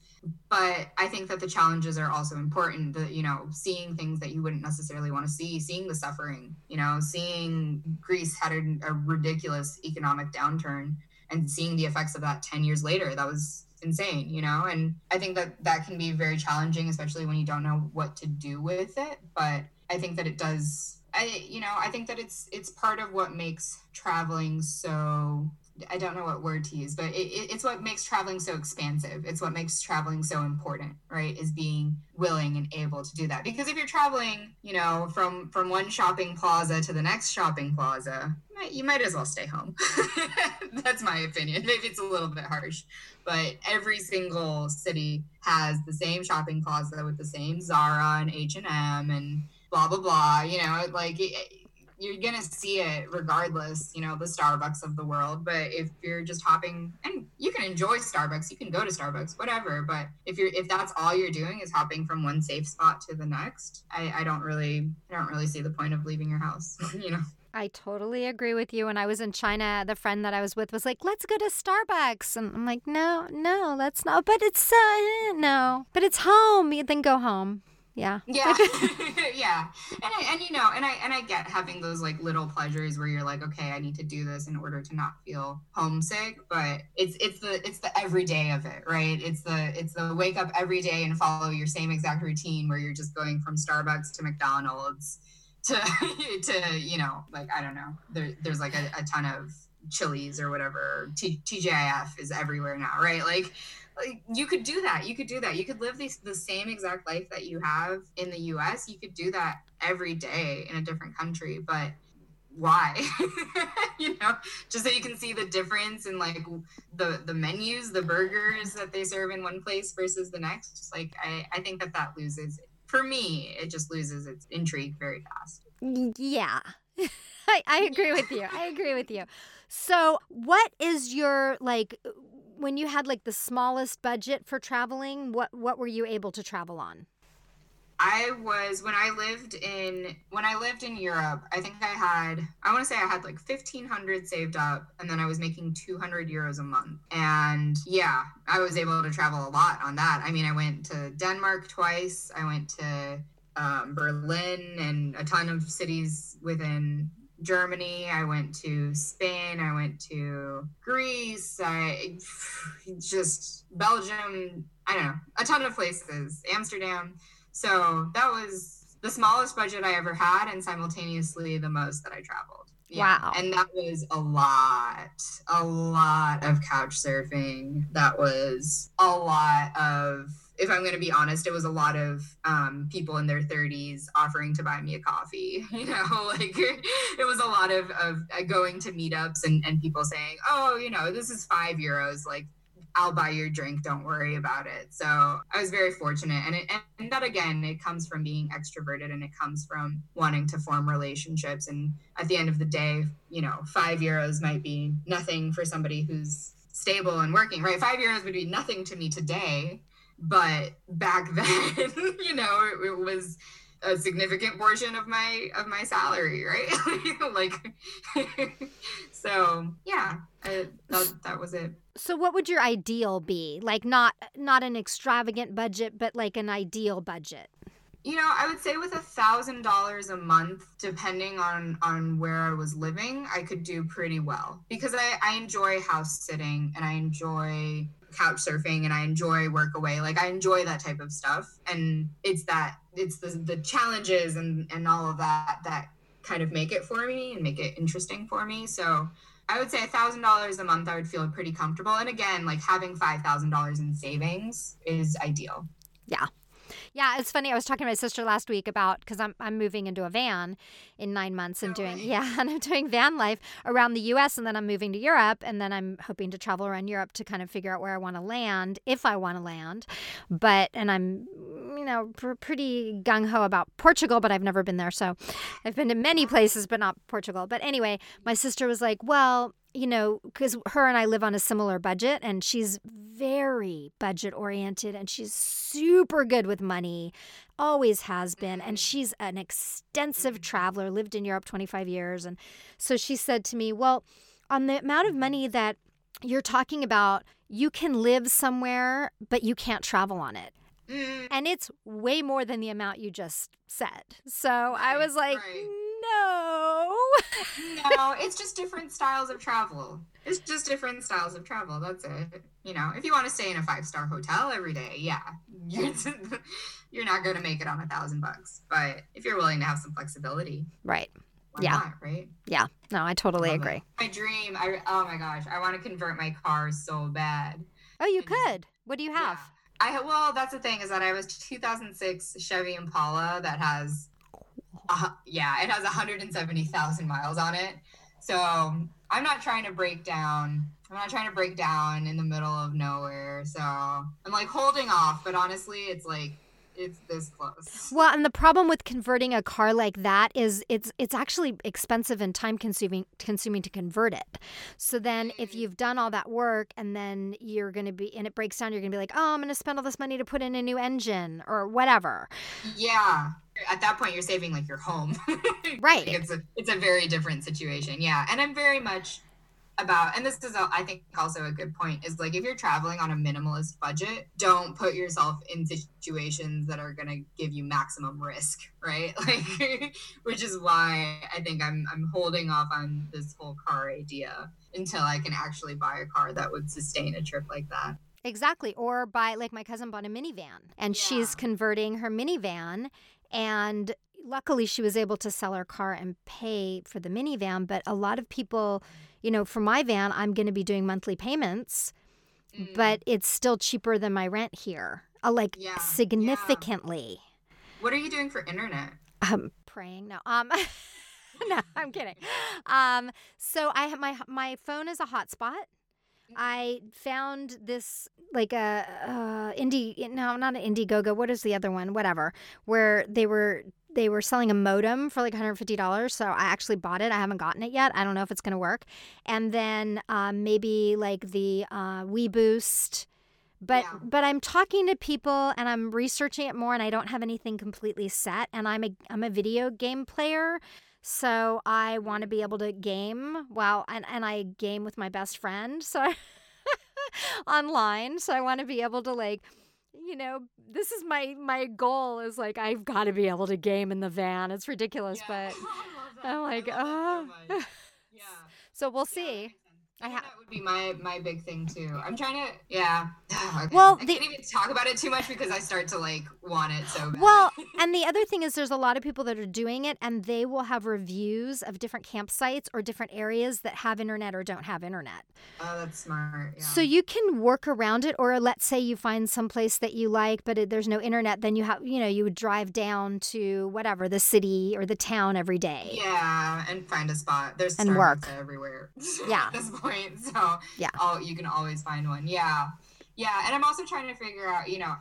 But I think that the challenges are also important. The, you know, seeing things that you wouldn't necessarily want to see, seeing the suffering, you know, seeing Greece had a, a ridiculous economic downturn and seeing the effects of that 10 years later. That was insane, you know? And I think that that can be very challenging, especially when you don't know what to do with it. But I think that it does. I, you know, I think that it's it's part of what makes traveling so I don't know what word to use, but it, it, it's what makes traveling so expansive. It's what makes traveling so important, right? Is being willing and able to do that. Because if you're traveling, you know, from from one shopping plaza to the next shopping plaza, you might as well stay home. That's my opinion. Maybe it's a little bit harsh, but every single city has the same shopping plaza with the same Zara and H and M and blah blah blah. You know, like. It, you're gonna see it regardless, you know, the Starbucks of the world. But if you're just hopping and you can enjoy Starbucks, you can go to Starbucks, whatever. But if you're if that's all you're doing is hopping from one safe spot to the next, I, I don't really I don't really see the point of leaving your house, you know. I totally agree with you. When I was in China, the friend that I was with was like, "Let's go to Starbucks," and I'm like, "No, no, let's not." But it's uh, no, but it's home. Then go home. Yeah. Yeah. yeah. And I, and you know, and I and I get having those like little pleasures where you're like, okay, I need to do this in order to not feel homesick, but it's it's the it's the everyday of it, right? It's the it's the wake up every day and follow your same exact routine where you're just going from Starbucks to McDonald's to to you know, like I don't know. There there's like a, a ton of Chili's or whatever. T- TGIF is everywhere now, right? Like like you could do that you could do that you could live the, the same exact life that you have in the us you could do that every day in a different country but why? You know just so you can see the difference in like the the menus the burgers that they serve in one place versus the next just like i i think that that loses for me it just loses its intrigue very fast. Yeah. I, I agree with you i agree with you. So what is your like when you had like the smallest budget for traveling, what what were you able to travel on? I was when I lived in when I lived in Europe, I think I had I want to say I had like 1500 saved up and then I was making 200 euros a month. And yeah, I was able to travel a lot on that. I mean, I went to Denmark twice. I went to um, Berlin and a ton of cities within Germany, I went to Spain, I went to Greece, I just Belgium, I don't know, a ton of places, Amsterdam. So that was the smallest budget I ever had and simultaneously the most that I traveled. Yeah. Wow. And that was a lot, a lot of couch surfing. That was a lot of if I'm going to be honest, it was a lot of um, people in their 30s offering to buy me a coffee. You know, like it was a lot of, of uh, going to meetups and, and people saying, oh, you know, this is five euros. Like, I'll buy your drink. Don't worry about it. So I was very fortunate. And, it, and that, again, it comes from being extroverted and it comes from wanting to form relationships. And at the end of the day, you know, five euros might be nothing for somebody who's stable and working, right? Five euros would be nothing to me today but back then you know it, it, was a significant portion of my of my salary, right? like, so yeah, I, that, that was it. So what would your ideal be? Like not not an extravagant budget, but like an ideal budget. You know, I would say with a thousand dollars a month, depending on on where I was living, I could do pretty well because I I enjoy house sitting and I enjoy couch surfing and I enjoy Workaway. Like I enjoy that type of stuff, and it's that it's the the challenges and and all of that that kind of make it for me and make it interesting for me. So I would say a thousand dollars a month, I would feel pretty comfortable. And again, like having five thousand dollars in savings is ideal. Yeah, yeah, it's funny. I was talking to my sister last week about because I'm I'm moving into a van in nine months and doing yeah, and I'm doing van life around the U.S. and then I'm moving to Europe and then I'm hoping to travel around Europe to kind of figure out where I want to land if I want to land. But and I'm you know pr- pretty gung ho about Portugal, but I've never been there, so I've been to many places, but not Portugal. But anyway, my sister was like, well you know, because her and I live on a similar budget, and she's very budget oriented and she's super good with money, always has been. And mm-hmm. she's an extensive mm-hmm. traveler, lived in Europe 25 years. And so she said to me, Well, on the amount of money mm-hmm. that you're talking about, you can live somewhere, but you can't travel on it. Mm. And it's way more than the amount you just said. So right, I was like, right no. No, it's just different styles of travel. It's just different styles of travel. That's it. You know, if you want to stay in a five star hotel every day, yeah, you're, not going to make it on a thousand bucks. But if you're willing to have some flexibility, right? yeah. Not, right? Yeah. No, I totally agree. It. My dream. I oh my gosh, I want to convert my car so bad. Oh, you and, could. What do you have? Yeah. I well, that's the thing is that I have a 2006 Chevy Impala that has uh, yeah, it has 170,000 miles on it. So I'm not trying to break down. I'm not trying to break down in the middle of nowhere. So I'm like holding off, but honestly, it's like it's this close. Well, and the problem with converting a car like that is it's it's actually expensive and time consuming consuming to convert it. So then if mm. you've done all that work and then you're going to be and it breaks down, you're going to be like, "Oh, I'm going to spend all this money to put in a new engine or whatever." Yeah. At that point you're saving like your home. right. It's a it's a very different situation. Yeah. And I'm very much about and this is a, I think also a good point is like if you're traveling on a minimalist budget don't put yourself in situations that are going to give you maximum risk right like which is why i think i'm i'm holding off on this whole car idea until i can actually buy a car that would sustain a trip like that exactly or buy like my cousin bought a minivan and yeah. she's converting her minivan and luckily she was able to sell her car and pay for the minivan but a lot of people you know, for my van, I'm going to be doing monthly payments, mm. but it's still cheaper than my rent here, uh, like yeah. significantly. Yeah. What are you doing for internet? I'm praying. No, um, no, I'm kidding. Um, so I have my my phone is a hotspot. Mm-hmm. I found this like a uh, indie no not an Indiegogo. What is the other one? Whatever. Where they were they were selling a modem for like $150 so i actually bought it i haven't gotten it yet i don't know if it's going to work and then um, maybe like the uh, Boost but yeah. but i'm talking to people and i'm researching it more and i don't have anything completely set and i'm a i'm a video game player so i want to be able to game well and, and i game with my best friend so online so i want to be able to like you know, this is my my goal is like I've got to be able to game in the van. It's ridiculous, yeah. but I'm like, oh. Uh. So yeah. So we'll see. I have that would be my my big thing too. I'm trying to yeah. Okay. Well, I the, can't even talk about it too much because I start to like want it so bad. Well, and the other thing is there's a lot of people that are doing it and they will have reviews of different campsites or different areas that have internet or don't have internet. Oh, that's smart. Yeah. So you can work around it or let's say you find some place that you like but it, there's no internet then you have you know you would drive down to whatever the city or the town every day. Yeah, and find a spot. There's and work everywhere. Yeah. Point. So yeah. Oh, you can always find one. Yeah. Yeah. And I'm also trying to figure out, you know,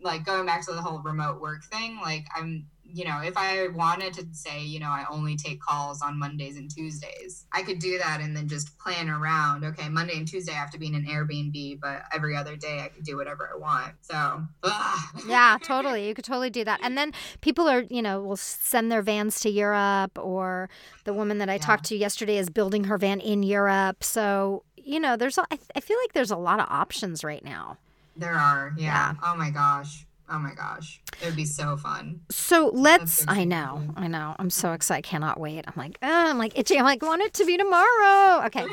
like going back to the whole remote work thing, like I'm you know, if I wanted to say, you know, I only take calls on Mondays and Tuesdays, I could do that and then just plan around, okay, Monday and Tuesday I have to be in an Airbnb, but every other day I could do whatever I want. So, ugh. yeah, totally. You could totally do that. And then people are, you know, will send their vans to Europe, or the woman that I yeah. talked to yesterday is building her van in Europe. So, you know, there's, I feel like there's a lot of options right now. There are, yeah. yeah. Oh my gosh. Oh my gosh. It would be so fun. So let's I know. I know. I'm so excited. I cannot wait. I'm like, oh, I'm like itchy. I'm like, want it to be tomorrow. Okay.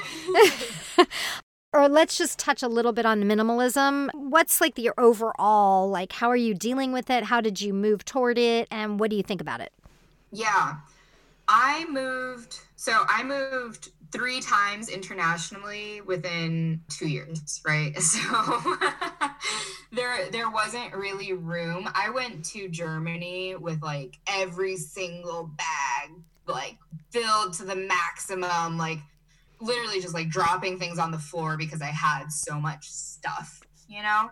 or let's just touch a little bit on minimalism. What's like your overall like how are you dealing with it? How did you move toward it and what do you think about it? Yeah. I moved so I moved three times internationally within two years, right? So there there wasn't really room. I went to Germany with like every single bag like filled to the maximum, like literally just like dropping things on the floor because I had so much stuff, you know?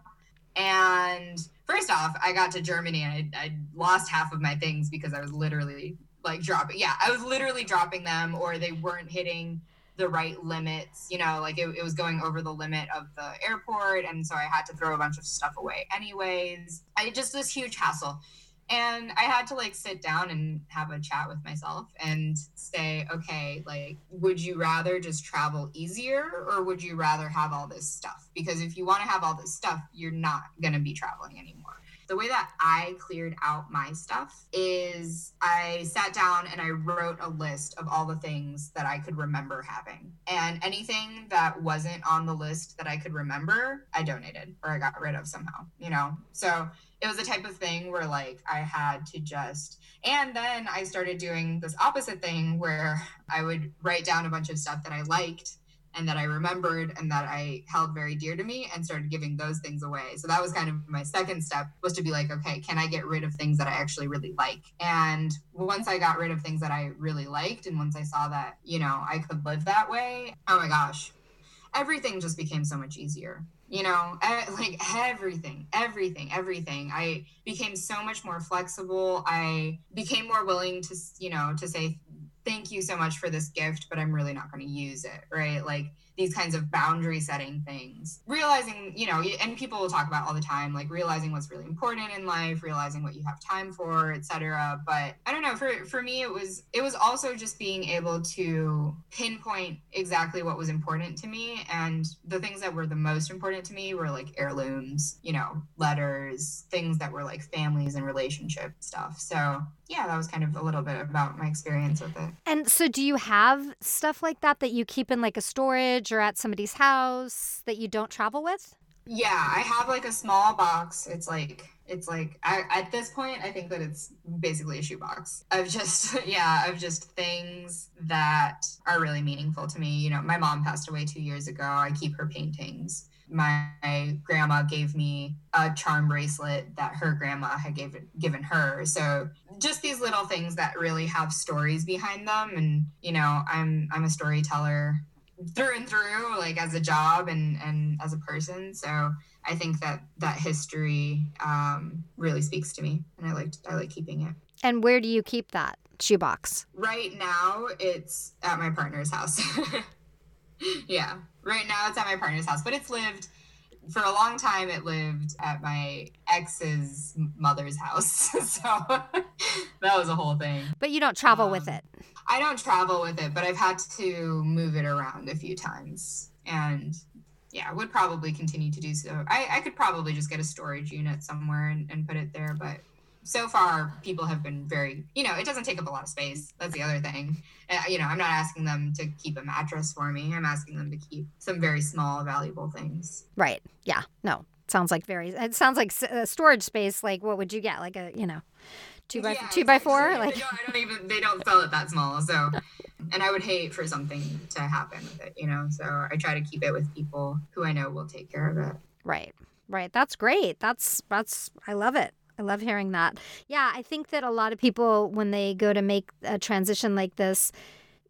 And first off, I got to Germany and I, I lost half of my things because I was literally like dropping. Yeah, I was literally dropping them or they weren't hitting the right limits. You know, like it, it was going over the limit of the airport. And so I had to throw a bunch of stuff away anyways. I just this huge hassle. And I had to like sit down and have a chat with myself and say, okay, like, would you rather just travel easier or would you rather have all this stuff? Because if you want to have all this stuff, you're not going to be traveling anymore the way that I cleared out my stuff is I sat down and I wrote a list of all the things that I could remember having. And anything that wasn't on the list that I could remember, I donated or I got rid of somehow, you know? So it was the type of thing where like I had to just and then I started doing this opposite thing where I would write down a bunch of stuff that I liked and that I remembered and that I held very dear to me and started giving those things away. So that was kind of my second step was to be like, okay, can I get rid of things that I actually really like? And once I got rid of things that I really liked and once I saw that, you know, I could live that way, oh my gosh, everything just became so much easier. You know, like everything, everything, everything. I became so much more flexible. I became more willing to, you know, to say thank you so much for this gift, but I'm really not going to use it, right? Like these kinds of boundary setting things. Realizing, you know, and people will talk about all the time, like realizing what's really important in life, realizing what you have time for, etc. But I don't know, for for me it was it was also just being able to pinpoint exactly what was important to me and the things that were the most important to me were like heirlooms, you know, letters, things that were like families and relationship stuff. So yeah, that was kind of a little bit about my experience with it. And so, do you have stuff like that that you keep in like a storage or at somebody's house that you don't travel with? Yeah, I have like a small box. It's like it's like I, at this point, I think that it's basically a shoebox of just yeah of just things that are really meaningful to me. You know, my mom passed away two years ago. I keep her paintings my grandma gave me a charm bracelet that her grandma had gave, given her. So just these little things that really have stories behind them. And, you know, I'm, I'm a storyteller through and through, like as a job and, and as a person. So I think that that history um, really speaks to me and I like, I like keeping it. And where do you keep that shoebox? Right now it's at my partner's house. yeah. Right now it's at my partner's house, but it's lived for a long time it lived at my ex's mother's house. so that was a whole thing. But you don't travel um, with it. I don't travel with it, but I've had to move it around a few times. And yeah, would probably continue to do so. I, I could probably just get a storage unit somewhere and, and put it there, but so far people have been very you know it doesn't take up a lot of space. That's the other thing. Uh, you know i'm not asking them to keep a mattress for me. I'm asking them to keep some very small valuable things. Right. Yeah. No. Sounds like very it sounds like a storage space like what would you get? Like a you know two by yeah, two by four like they don't, I don't even they don't sell it that small so and i would hate for something to happen with it you know so i try to keep it with people who i know will take care of it right right that's great that's that's i love it I love hearing that. Yeah, I think that a lot of people, when they go to make a transition like this,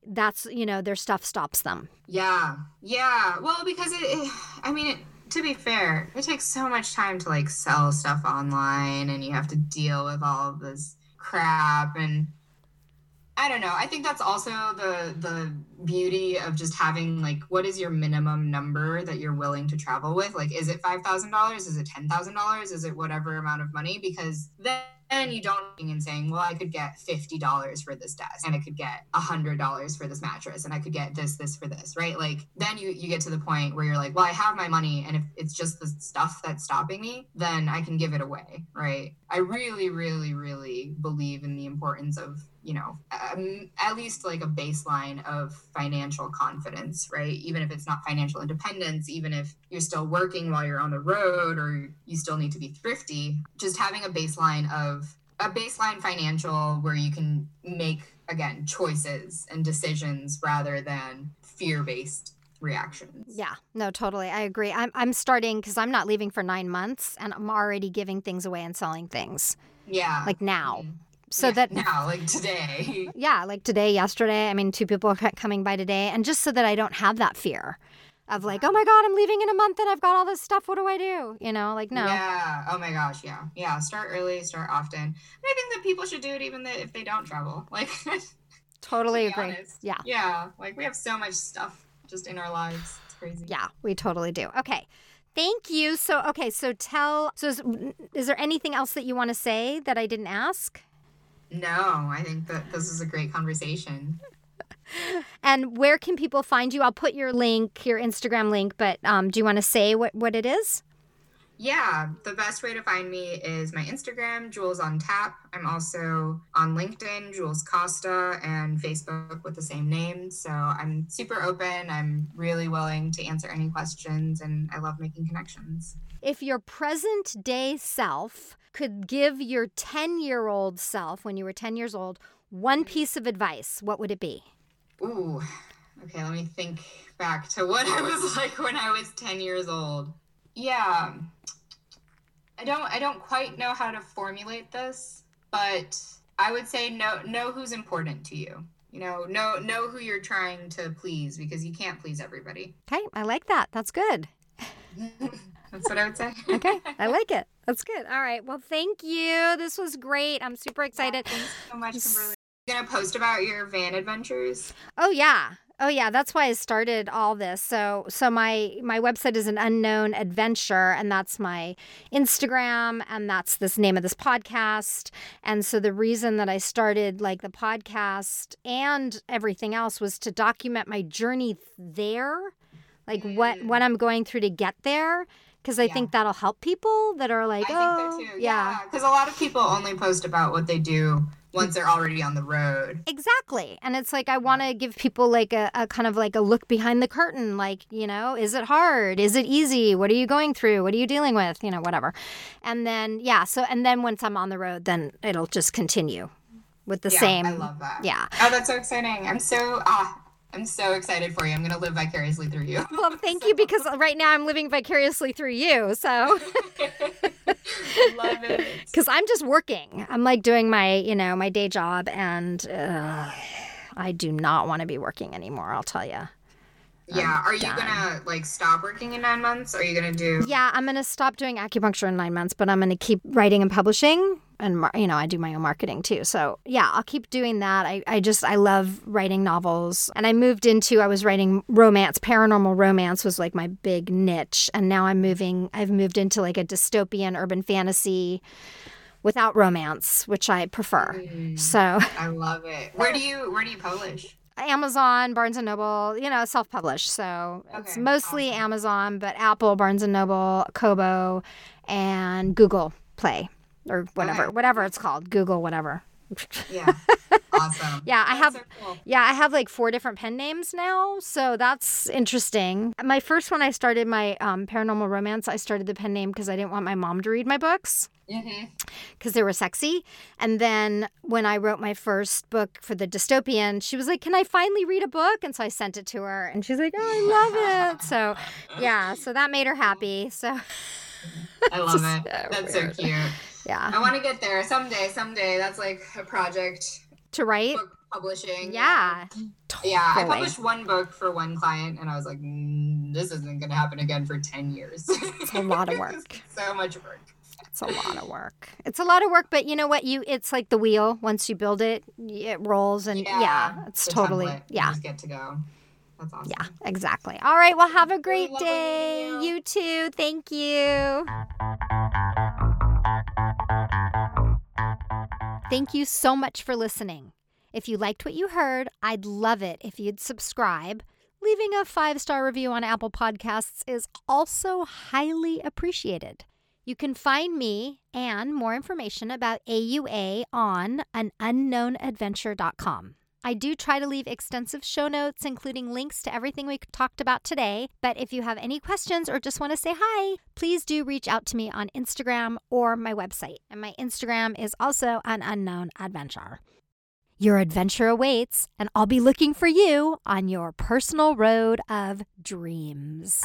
that's, you know, their stuff stops them. Yeah. Yeah. Well, because it, it I mean, it, to be fair, it takes so much time to like sell stuff online and you have to deal with all of this crap and I don't know. I think that's also the the beauty of just having like what is your minimum number that you're willing to travel with? Like is it $5,000? Is it $10,000? Is it whatever amount of money? Because then and you don't and saying, well, I could get fifty dollars for this desk, and I could get a hundred dollars for this mattress, and I could get this, this for this, right? Like then you you get to the point where you're like, well, I have my money, and if it's just the stuff that's stopping me, then I can give it away, right? I really, really, really believe in the importance of you know um, at least like a baseline of financial confidence right even if it's not financial independence even if you're still working while you're on the road or you still need to be thrifty just having a baseline of a baseline financial where you can make again choices and decisions rather than fear-based reactions. Yeah, no, totally. I agree. I'm I'm starting because I'm not leaving for nine months and I'm already giving things away and selling things. Yeah. Like now. Mm-hmm so yeah, that now like today yeah like today yesterday i mean two people are coming by today and just so that i don't have that fear of like oh my god i'm leaving in a month and i've got all this stuff. What do i do? You know like no. Yeah. Oh my gosh yeah. Yeah start early start often. And i think that people should do it even if they don't travel. Like totally to agree. honest. yeah. Yeah. Like we have so much stuff just in our lives. It's crazy. Yeah we totally do. Okay. Thank you. So, okay, so tell, so is, is there anything else that you want to say that I didn't ask? No, I think that this is a great conversation. And where can people find you? I'll put your link, your Instagram link, but um, do you want to say what, what it is? Yeah, the best way to find me is my Instagram, Jules on Tap. I'm also on LinkedIn, Jules Costa, and Facebook with the same name. So I'm super open. I'm really willing to answer any questions, and I love making connections. If your present day self could give your 10 year old self, when you were 10 years old, one piece of advice, what would it be? Ooh, okay, let me think back to what I was like when I was 10 years old. Yeah. I don't I don't quite know how to formulate this, but I would say know know who's important to you. You know, know know who you're trying to please because you can't please everybody. Okay, I like that. That's good. That's what I would say. okay, I like it. That's good. All right. Well, thank you. This was great. I'm super excited. Yeah, thanks so much, Kimberly. Gonna post about your van adventures? Oh yeah. Oh yeah, that's why I started all this. So so my my website is an unknown adventure and that's my Instagram and that's this name of this podcast. And so the reason that I started like the podcast and everything else was to document my journey there. Like mm. what what I'm going through to get there because I yeah. think that'll help people that are like, I oh, think so too. Yeah, because yeah. a lot of people only post about what they do once they're already on the road. Exactly, and it's like I want to give people like a, a kind of like a look behind the curtain. Like, you know, is it hard? Is it easy? What are you going through? What are you dealing with? You know, whatever. And then yeah, so and then once I'm on the road, then it'll just continue with the yeah, same. I love that. Yeah. Oh, that's so exciting! I'm so ah I'm so excited for you. I'm going to live vicariously through you. Well, thank you because right now I'm living vicariously through you. So love it. Because I'm just working. I'm like doing my, you know, my day job, and uh, I do not want to be working anymore. I'll tell you. Yeah. I'm are you done. gonna like stop working in nine months? Are you gonna do? Yeah, I'm gonna stop doing acupuncture in nine months, but I'm gonna keep writing and publishing, and you know I do my own marketing too. So yeah, I'll keep doing that. I I just I love writing novels, and I moved into I was writing romance, paranormal romance was like my big niche, and now I'm moving. I've moved into like a dystopian urban fantasy without romance, which I prefer. Mm, so I love it. Where do you where do you publish? Amazon, Barnes and Noble, you know, self-published. So okay, it's mostly awesome. Amazon, but Apple, Barnes and Noble, Kobo, and Google Play or whatever, okay. whatever it's called, Google whatever. Yeah. Awesome. yeah, I have so cool. Yeah, I have like four different pen names now, so that's interesting. My first one I started my um, paranormal romance, I started the pen name because I didn't want my mom to read my books because mm-hmm. they were sexy. And then when I wrote my first book for the dystopian, she was like, "Can I finally read a book?" And so I sent it to her, and she's like, "Oh, I love it." So yeah, so that made her happy. So I love it. That's weird. so cute. Yeah. I want to get there someday. Someday. That's like a project to write. Book publishing. Yeah. Totally. Yeah. I published one book for one client, and I was like, mm, this isn't going to happen again for ten years. It's a lot of work. so much work. It's a lot of work. It's a lot of work, but you know what? You it's like the wheel. Once you build it, it rolls, and yeah, yeah it's totally template. yeah. You just get to go. That's awesome. Yeah, exactly. All right. Well, have a great lovely day. you. You too. Thank you. Thank you so much for listening. If you liked what you heard, I'd love it if you'd subscribe. Leaving a five star review on Apple Podcasts is also highly appreciated. You can find me and more information about AUA on an unknownadventure.com. I do try to leave extensive show notes, including links to everything we talked about today. But if you have any questions or just want to say hi, please do reach out to me on Instagram or my website. And my Instagram is also an unknown adventure. Your adventure awaits, and I'll be looking for you on your personal road of dreams.